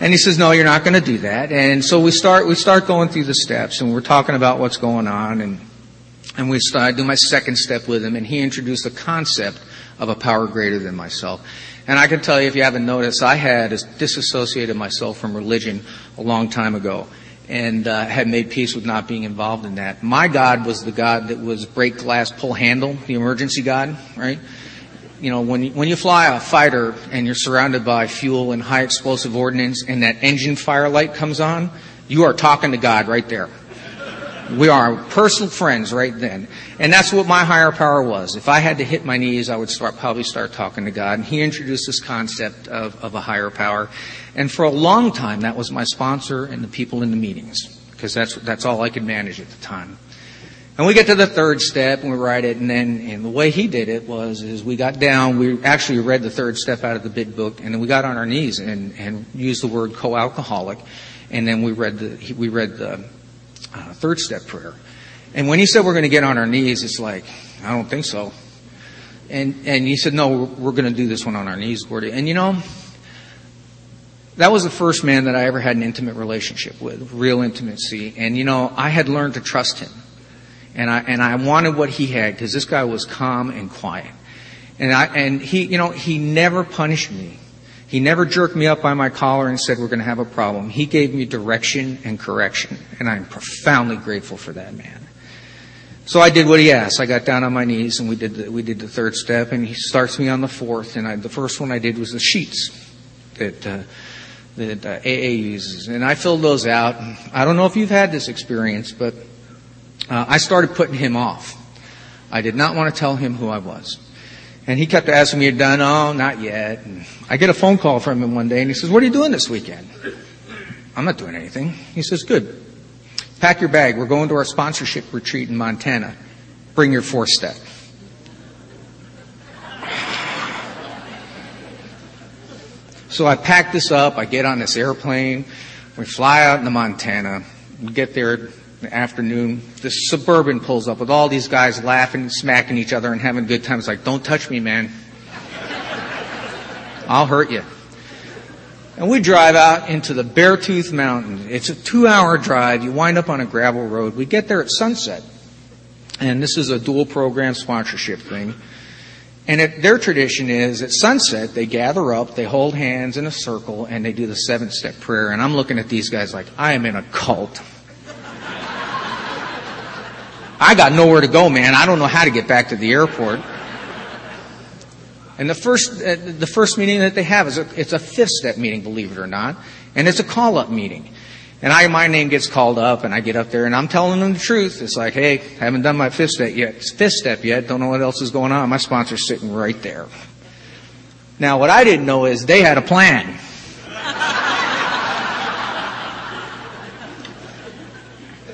And he says, no, you're not going to do that. And so we start, we start going through the steps and we're talking about what's going on and, and we start, I do my second step with him and he introduced the concept of a power greater than myself. And I can tell you, if you haven't noticed, I had disassociated myself from religion a long time ago and uh, had made peace with not being involved in that. My God was the God that was break glass, pull handle, the emergency God, right? You know, when when you fly a fighter and you're surrounded by fuel and high explosive ordnance and that engine fire light comes on, you are talking to God right there. We are personal friends right then. And that's what my higher power was. If I had to hit my knees, I would start, probably start talking to God. And he introduced this concept of, of a higher power. And for a long time, that was my sponsor and the people in the meetings. Because that's, that's all I could manage at the time. And we get to the third step and we write it and then, and the way he did it was, is we got down, we actually read the third step out of the big book and then we got on our knees and, and used the word co-alcoholic. And then we read the, we read the, uh, third step prayer. And when he said we're going to get on our knees, it's like, I don't think so. And, and he said, no, we're, we're going to do this one on our knees, Gordy. And you know, that was the first man that I ever had an intimate relationship with, real intimacy. And you know, I had learned to trust him. And I, and I wanted what he had because this guy was calm and quiet. And I, and he, you know, he never punished me. He never jerked me up by my collar and said, we're going to have a problem. He gave me direction and correction. And I'm profoundly grateful for that man. So I did what he asked. I got down on my knees and we did the, we did the third step and he starts me on the fourth and I, the first one I did was the sheets that, uh, that uh, AA uses. And I filled those out. I don't know if you've had this experience, but uh, I started putting him off. I did not want to tell him who I was. And he kept asking me, you done? Oh, not yet. And I get a phone call from him one day and he says, what are you doing this weekend? I'm not doing anything. He says, good. Pack your bag. We're going to our sponsorship retreat in Montana. Bring your four step. So I pack this up. I get on this airplane. We fly out into Montana. We get there afternoon. This suburban pulls up with all these guys laughing, smacking each other, and having good times. Like, don't touch me, man. I'll hurt you. And we drive out into the Beartooth Mountain. It's a two hour drive. You wind up on a gravel road. We get there at sunset. And this is a dual program sponsorship thing. And it, their tradition is at sunset, they gather up, they hold hands in a circle, and they do the seven step prayer. And I'm looking at these guys like, I am in a cult. I got nowhere to go, man. I don't know how to get back to the airport. And the first, uh, the first meeting that they have is a, it's a fifth step meeting, believe it or not. And it's a call up meeting. And I, my name gets called up and I get up there and I'm telling them the truth. It's like, hey, I haven't done my fifth step yet, fifth step yet. Don't know what else is going on. My sponsor's sitting right there. Now what I didn't know is they had a plan.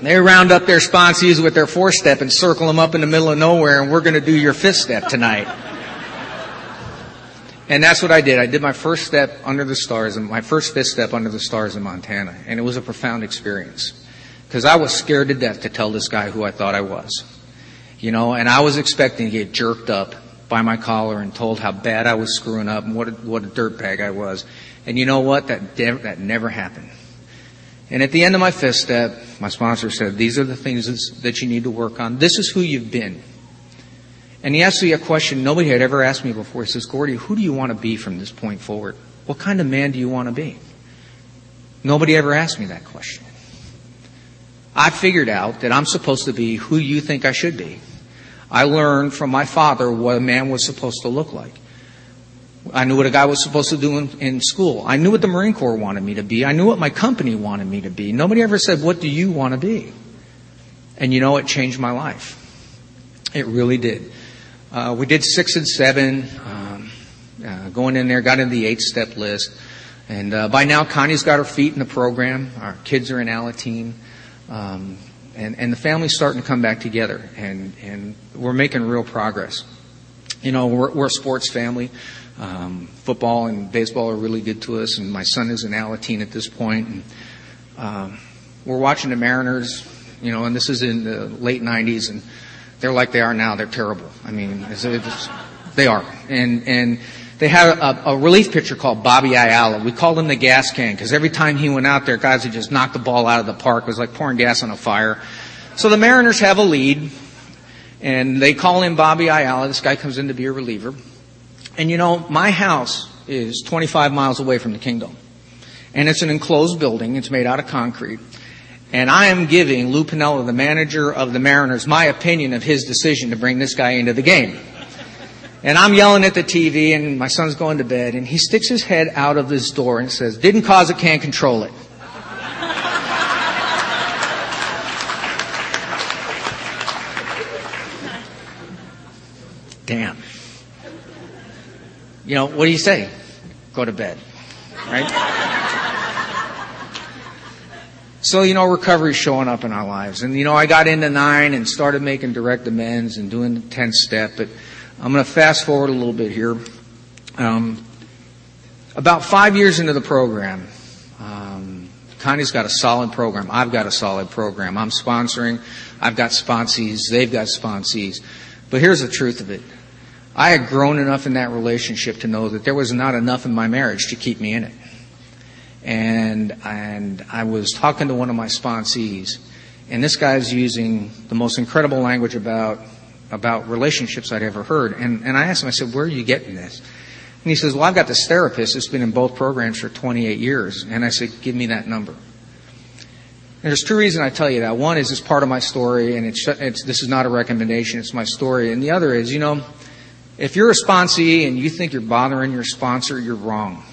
They round up their sponsees with their four step and circle them up in the middle of nowhere and we're going to do your fifth step tonight. And that's what I did. I did my first step under the stars, and my first fifth step under the stars in Montana. And it was a profound experience. Because I was scared to death to tell this guy who I thought I was. You know, and I was expecting to get jerked up by my collar and told how bad I was screwing up and what a, what a dirtbag I was. And you know what? That, de- that never happened. And at the end of my fifth step, my sponsor said, these are the things that you need to work on. This is who you've been. And he asked me a question nobody had ever asked me before. He says, Gordy, who do you want to be from this point forward? What kind of man do you want to be? Nobody ever asked me that question. I figured out that I'm supposed to be who you think I should be. I learned from my father what a man was supposed to look like. I knew what a guy was supposed to do in, in, school. I knew what the Marine Corps wanted me to be. I knew what my company wanted me to be. Nobody ever said, what do you want to be? And you know, it changed my life. It really did. Uh, we did six and seven, um, uh, going in there, got in the eight step list. And uh, by now, Connie's got her feet in the program. Our kids are in Alateen. Um, and, and the family's starting to come back together. And, and we're making real progress. You know, we're, we're a sports family. Um, football and baseball are really good to us. And my son is in Alateen at this point. And um, we're watching the Mariners, you know, and this is in the late 90s. And they're like they are now. They're terrible. I mean, it's, it's, they are. And, and they had a, a relief pitcher called Bobby Ayala. We called him the gas can because every time he went out there, guys would just knock the ball out of the park. It was like pouring gas on a fire. So the Mariners have a lead and they call him Bobby Ayala. This guy comes in to be a reliever. And you know, my house is 25 miles away from the Kingdome. And it's an enclosed building. It's made out of concrete. And I am giving Lou Piniella, the manager of the Mariners, my opinion of his decision to bring this guy into the game. And I'm yelling at the TV and my son's going to bed and he sticks his head out of this door and says, didn't cause it, can't control it. Damn. You know, what do you say? Go to bed. Right? So, you know, recovery's showing up in our lives. And, you know, I got into nine and started making direct amends and doing the 10th step, but I'm going to fast forward a little bit here. Um, about five years into the program, um, Connie's got a solid program. I've got a solid program. I'm sponsoring. I've got sponsees. They've got sponsees. But here's the truth of it. I had grown enough in that relationship to know that there was not enough in my marriage to keep me in it. And, and I was talking to one of my sponsees, and this guy's using the most incredible language about, about relationships I'd ever heard. And, and I asked him, I said, where are you getting this? And he says, well, I've got this therapist that's been in both programs for 28 years. And I said, give me that number. And there's two reasons I tell you that. One is it's part of my story, and it's, it's, this is not a recommendation, it's my story. And the other is, you know, if you're a sponsee and you think you're bothering your sponsor, you're wrong.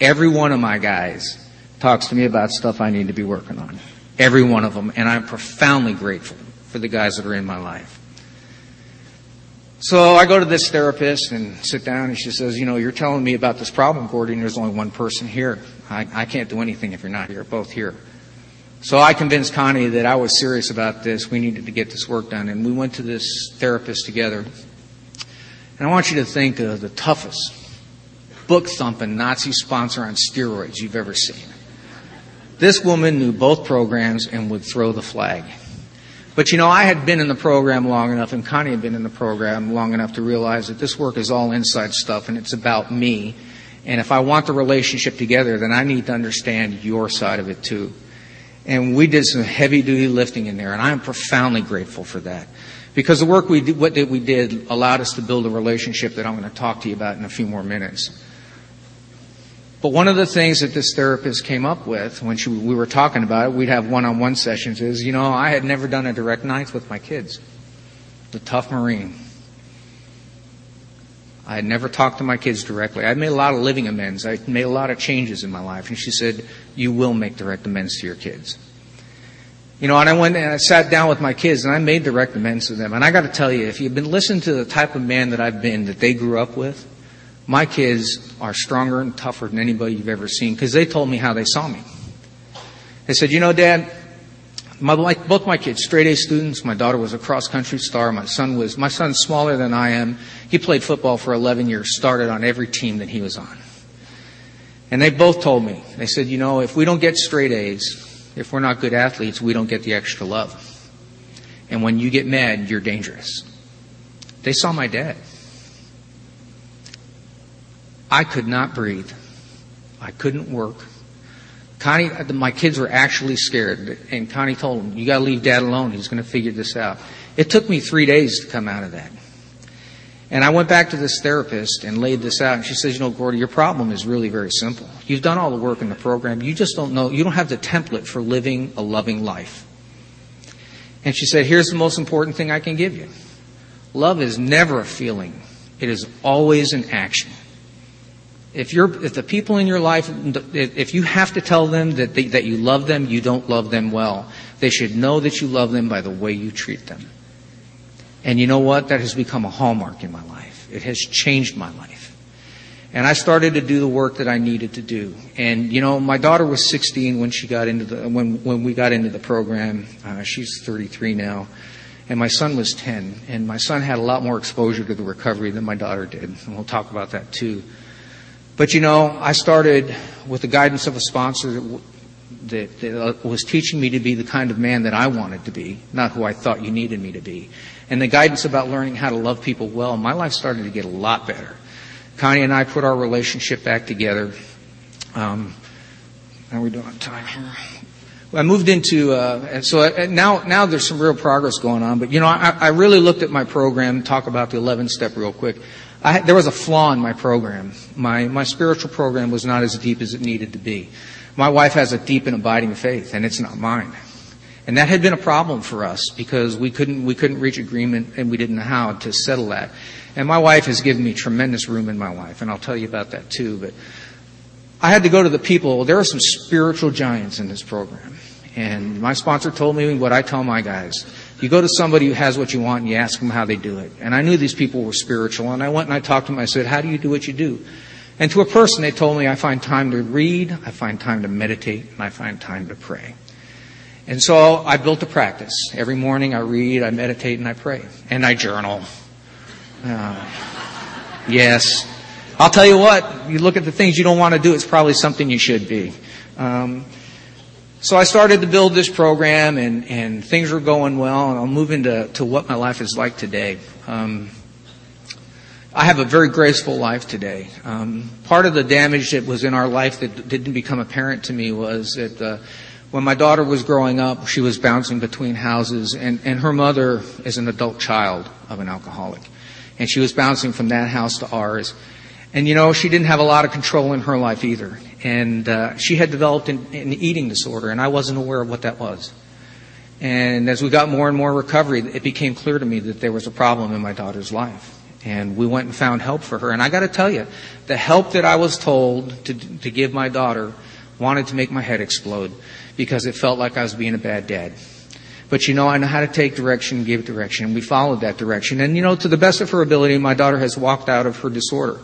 Every one of my guys talks to me about stuff I need to be working on. Every one of them. And I'm profoundly grateful for the guys that are in my life. So I go to this therapist and sit down, and she says, You know, you're telling me about this problem, Gordy, and there's only one person here. I, I can't do anything if you're not here, both here. So I convinced Connie that I was serious about this. We needed to get this work done. And we went to this therapist together. And I want you to think of the toughest, book thumping Nazi sponsor on steroids you've ever seen. This woman knew both programs and would throw the flag. But you know, I had been in the program long enough, and Connie had been in the program long enough to realize that this work is all inside stuff and it's about me. And if I want the relationship together, then I need to understand your side of it too. And we did some heavy duty lifting in there, and I am profoundly grateful for that. Because the work we did, what we did allowed us to build a relationship that I'm going to talk to you about in a few more minutes. But one of the things that this therapist came up with when she, we were talking about it, we'd have one-on-one sessions, is, you know, I had never done a direct ninth with my kids. The tough Marine. I had never talked to my kids directly. I'd made a lot of living amends. I made a lot of changes in my life. And she said, you will make direct amends to your kids. You know, and I went and I sat down with my kids and I made direct amends to them. And I got to tell you, if you've been listening to the type of man that I've been, that they grew up with, my kids are stronger and tougher than anybody you've ever seen because they told me how they saw me. They said, you know, Dad, my, like both my kids, straight A students. My daughter was a cross country star. My son was, my son's smaller than I am. He played football for 11 years, started on every team that he was on. And they both told me, they said, you know, if we don't get straight A's, if we're not good athletes, we don't get the extra love. And when you get mad, you're dangerous. They saw my dad. I could not breathe. I couldn't work. Connie, my kids were actually scared, and Connie told them, "You got to leave Dad alone. He's going to figure this out." It took me three days to come out of that, and I went back to this therapist and laid this out. And she says, "You know, Gordy, your problem is really very simple. You've done all the work in the program. You just don't know. You don't have the template for living a loving life." And she said, "Here's the most important thing I can give you. Love is never a feeling. It is always an action." if you're if the people in your life if you have to tell them that they, that you love them you don't love them well they should know that you love them by the way you treat them and you know what? That has become a hallmark in my life. It has changed my life. And i started to do the work that i needed to do. And you know my daughter was 16 when she got into the when when we got into the program. Uh, she's 33 now. And my son was 10 and my son had a lot more exposure to the recovery than my daughter did. And we'll talk about that too. But you know, I started with the guidance of a sponsor that, that, that, uh, was teaching me to be the kind of man that I wanted to be, not who I thought you needed me to be. And the guidance about learning how to love people well, my life started to get a lot better. Connie and I put our relationship back together. Um, how are we doing on time here? I moved into, uh, and so uh, now, now there's some real progress going on. But you know, I, I really looked at my program. Talk about the 11 step real quick. I, there was a flaw in my program. My, my spiritual program was not as deep as it needed to be. My wife has a deep and abiding faith, and it's not mine. And that had been a problem for us because we couldn't, we couldn't reach agreement and we didn't know how to settle that. And my wife has given me tremendous room in my life, and I'll tell you about that too. But I had to go to the people. There are some spiritual giants in this program. And my sponsor told me what I tell my guys. You go to somebody who has what you want and you ask them how they do it. And I knew these people were spiritual and I went and I talked to them. I said, how do you do what you do? And to a person, they told me, I find time to read, I find time to meditate, and I find time to pray. And so I built a practice. Every morning I read, I meditate, and I pray. And I journal. Uh, yes. I'll tell you what, you look at the things you don't want to do, it's probably something you should be. Um, So I started to build this program, and, and things were going well, and I'll move into to what my life is like today. Um, I have a very graceful life today. Um, part of the damage that was in our life that didn't become apparent to me was that uh, when my daughter was growing up, she was bouncing between houses, and, and her mother is an adult child of an alcoholic. And she was bouncing from that house to ours. And you know, she didn't have a lot of control in her life either and uh, she had developed an, an eating disorder, and I wasn't aware of what that was. And as we got more and more recovery, it became clear to me that there was a problem in my daughter's life. And we went and found help for her. And I got to tell you, the help that I was told to, to give my daughter wanted to make my head explode because it felt like I was being a bad dad. But you know, I know how to take direction, and give direction, and we followed that direction. And you know, to the best of her ability, my daughter has walked out of her disorder.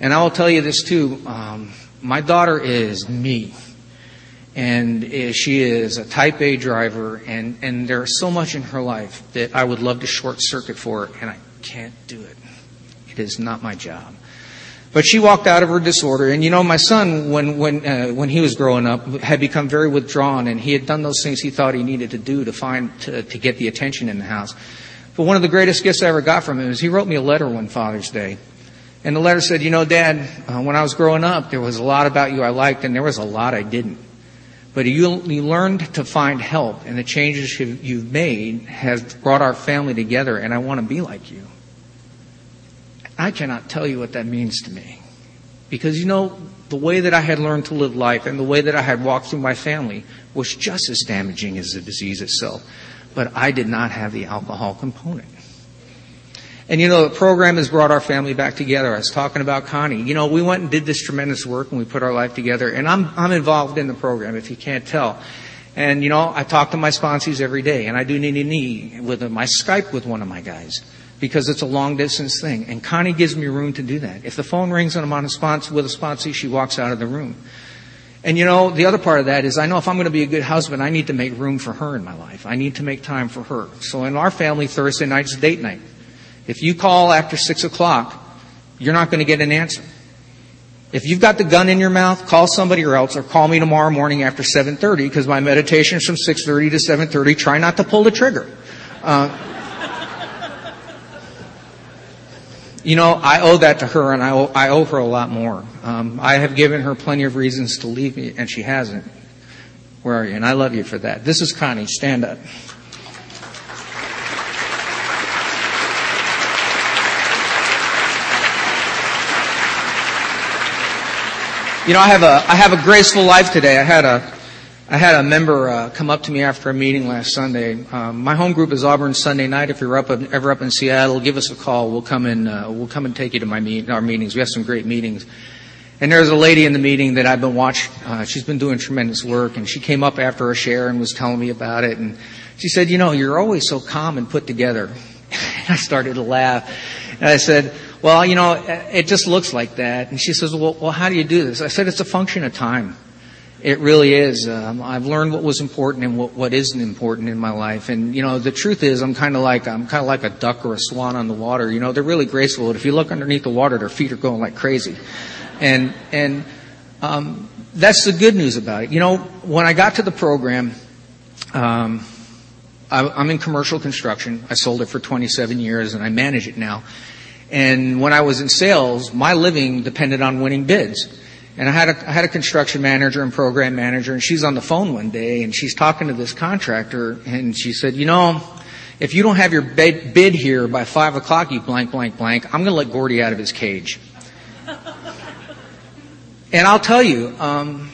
And I will tell you this too. Um, my daughter is me. And she is a type A driver, and, and there's so much in her life that I would love to short circuit for and I can't do it. It is not my job. But she walked out of her disorder, and you know, my son, when when uh, when he was growing up, had become very withdrawn, and he had done those things he thought he needed to do to find to, to get the attention in the house. But one of the greatest gifts I ever got from him is he wrote me a letter one Father's Day, and the letter said, You know, Dad, uh, when I was growing up, there was a lot about you I liked, and there was a lot I didn't. But you, you learned to find help, and the changes you've made has brought our family together, and I want to be like you. I cannot tell you what that means to me. Because, you know, the way that I had learned to live life and the way that I had walked through my family was just as damaging as the disease itself. But I did not have the alcohol component. And you know, the program has brought our family back together. I was talking about Connie. You know, we went and did this tremendous work and we put our life together. And I'm, I'm involved in the program, if you can't tell. And you know, I talk to my sponsees every day and I do knee knee with them. I Skype with one of my guys because it's a long distance thing. And Connie gives me room to do that. If the phone rings and I'm on a sponsor with a sponsee, she walks out of the room. And you know, the other part of that is I know if I'm going to be a good husband, I need to make room for her in my life. I need to make time for her. So in our family, Thursday night's date night. If you call after six o'clock, you're not going to get an answer. If you've got the gun in your mouth, call somebody else or call me tomorrow morning after 7.30 because my meditation is from 6.30 to 7.30. Try not to pull the trigger. Uh, you know, I owe that to her and I owe, I owe her a lot more. Um, I have given her plenty of reasons to leave me and she hasn't. Where are you? And I love you for that. This is Connie. Stand up. You know, I have a I have a graceful life today. I had a I had a member uh, come up to me after a meeting last Sunday. Um, my home group is Auburn Sunday night. If you're up ever up in Seattle, give us a call. We'll come and uh, we'll come and take you to my meet, our meetings. We have some great meetings. And there's a lady in the meeting that I've been watching. Uh, she's been doing tremendous work, and she came up after a share and was telling me about it. And she said, "You know, you're always so calm and put together." and I started to laugh, and I said, well, you know, it just looks like that. And she says, well, well how do you do this? I said, it's a function of time. It really is. Um, I've learned what was important and what, what isn't important in my life. And, you know, the truth is I'm kind of like, I'm kind of like a duck or a swan on the water. You know, they're really graceful. But if you look underneath the water, their feet are going like crazy. And, and, um, that's the good news about it. You know, when I got to the program, um, I, I'm in commercial construction. I sold it for 27 years and I manage it now. And when I was in sales, my living depended on winning bids. And I had a, I had a construction manager and program manager, and she's on the phone one day, and she's talking to this contractor, and she said, you know, if you don't have your bid, here by five o'clock, you blank, blank, blank, I'm going to let Gordy out of his cage. and I'll tell you, um,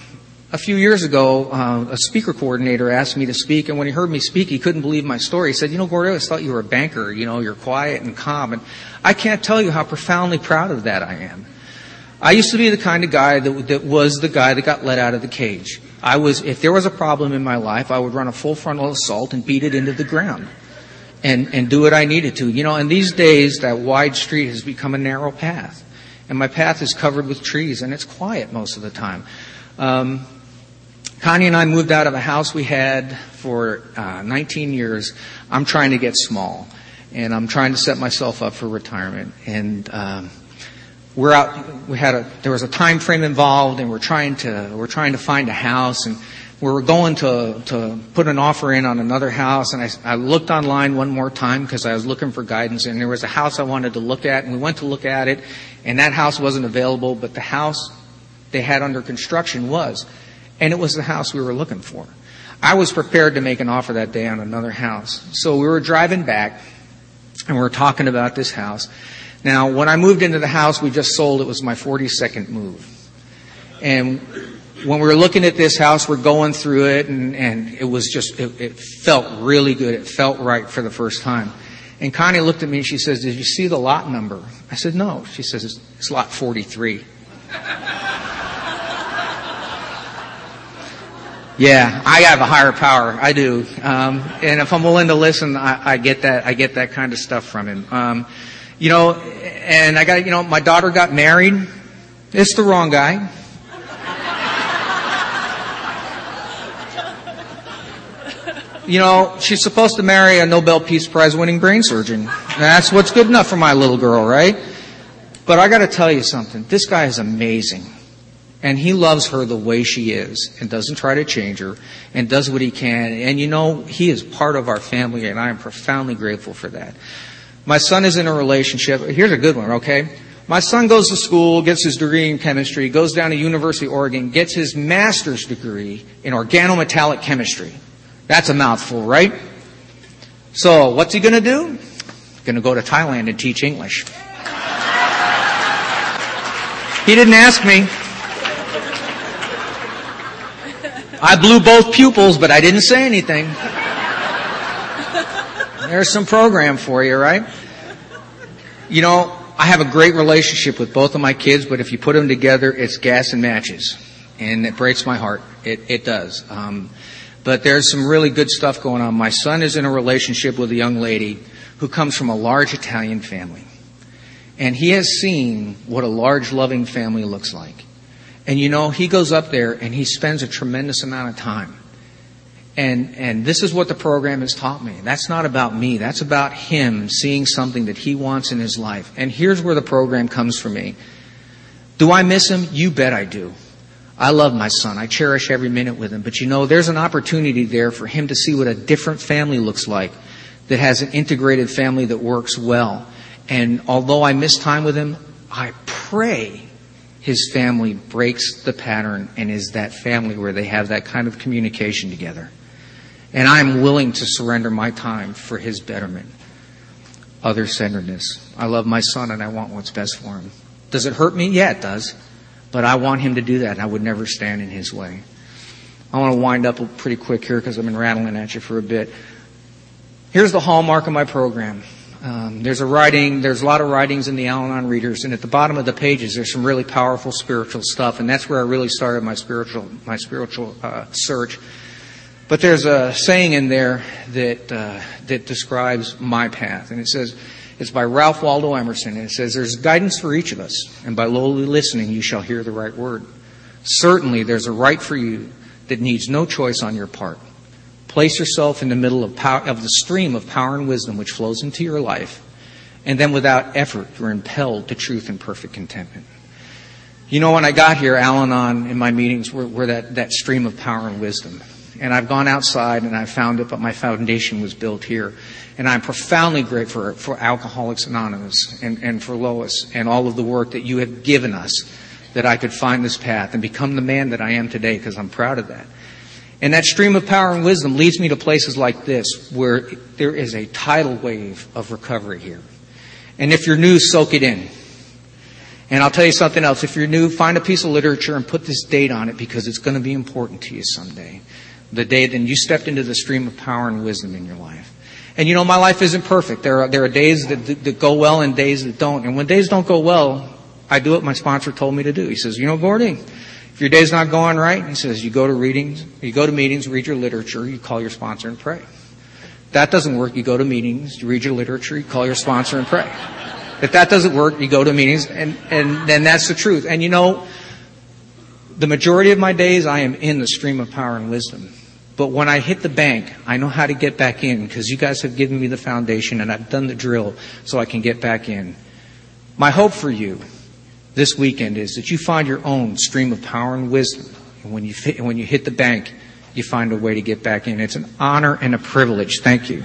a few years ago, uh, a speaker coordinator asked me to speak, and when he heard me speak, he couldn't believe my story. He said, "You know, Gordy, I always thought you were a banker. You know, you're quiet and calm." And I can't tell you how profoundly proud of that I am. I used to be the kind of guy that, that was the guy that got let out of the cage. I was, if there was a problem in my life, I would run a full frontal assault and beat it into the ground. And, and do what I needed to. You know, in these days, that wide street has become a narrow path. And my path is covered with trees, and it's quiet most of the time. Um, Connie and I moved out of a house we had for uh, 19 years. I'm trying to get small, and I'm trying to set myself up for retirement. And um, we're out. We had a there was a time frame involved, and we're trying to we're trying to find a house. And we were going to, to put an offer in on another house and I, I looked online one more time because I was looking for guidance and there was a house I wanted to look at and we went to look at it and that house wasn't available, but the house they had under construction was. And it was the house we were looking for. I was prepared to make an offer that day on another house. So we were driving back and we were talking about this house. Now, when I moved into the house we just sold, it was my 42nd move. And when we were looking at this house, we're going through it, and, and it was just, it, it felt really good. It felt right for the first time. And Connie looked at me and she says, Did you see the lot number? I said, No. She says, It's, it's lot 43. yeah, I have a higher power. I do. Um, and if I'm willing to listen, I, I, get that. I get that kind of stuff from him. Um, you know, and I got, you know, my daughter got married. It's the wrong guy. you know, she's supposed to marry a Nobel Peace Prize winning brain surgeon. That's what's good enough for my little girl, right? But I gotta tell you something. This guy is amazing. And he loves her the way she is and doesn't try to change her and does what he can. And you know, he is part of our family and I am profoundly grateful for that. My son is in a relationship. Here's a good one, okay? My son goes to school, gets his degree in chemistry, goes down to University of Oregon, gets his master's degree in organometallic chemistry. That's a mouthful, right? So, what's he going to do? Going to go to Thailand and teach English. He didn't ask me. I blew both pupils, but I didn't say anything. There's some program for you, right? You know, I have a great relationship with both of my kids, but if you put them together, it's gas and matches. And it breaks my heart. It, it does. Um, but there's some really good stuff going on. My son is in a relationship with a young lady who comes from a large Italian family. And he has seen what a large loving family looks like. And you know, he goes up there and he spends a tremendous amount of time. And, and this is what the program has taught me. That's not about me. That's about him seeing something that he wants in his life. And here's where the program comes for me. Do I miss him? You bet I do. I love my son. I cherish every minute with him. But you know, there's an opportunity there for him to see what a different family looks like that has an integrated family that works well. And although I miss time with him, I pray his family breaks the pattern and is that family where they have that kind of communication together. And I'm willing to surrender my time for his betterment. Other centeredness. I love my son and I want what's best for him. Does it hurt me? Yeah, it does. But I want him to do that. I would never stand in his way. I want to wind up pretty quick here because I've been rattling at you for a bit. Here's the hallmark of my program. Um, there's a writing, there's a lot of writings in the Al-Anon readers, and at the bottom of the pages, there's some really powerful spiritual stuff, and that's where I really started my spiritual, my spiritual uh, search. But there's a saying in there that uh, that describes my path, and it says, it's by Ralph Waldo Emerson, and it says, There's guidance for each of us, and by lowly listening you shall hear the right word. Certainly there's a right for you that needs no choice on your part. Place yourself in the middle of, power, of the stream of power and wisdom which flows into your life, and then without effort you're impelled to truth and perfect contentment. You know, when I got here, Al Anon in my meetings were, were that, that stream of power and wisdom. And I've gone outside and I've found it, but my foundation was built here. And I'm profoundly grateful for, for Alcoholics Anonymous and, and for Lois and all of the work that you have given us that I could find this path and become the man that I am today because I'm proud of that. And that stream of power and wisdom leads me to places like this where there is a tidal wave of recovery here. And if you're new, soak it in. And I'll tell you something else. If you're new, find a piece of literature and put this date on it because it's going to be important to you someday. The day that you stepped into the stream of power and wisdom in your life. And you know, my life isn't perfect. There are, there are days that, that go well and days that don't. And when days don't go well, I do what my sponsor told me to do. He says, you know, Gordy, if your day's not going right, he says, you go to readings, you go to meetings, read your literature, you call your sponsor and pray. that doesn't work, you go to meetings, you read your literature, you call your sponsor and pray. If that doesn't work, you go to meetings, and, and then that's the truth. And you know, the majority of my days I am in the stream of power and wisdom. But when I hit the bank, I know how to get back in because you guys have given me the foundation and I've done the drill so I can get back in. My hope for you this weekend is that you find your own stream of power and wisdom. And when you, when you hit the bank, you find a way to get back in. It's an honor and a privilege. Thank you.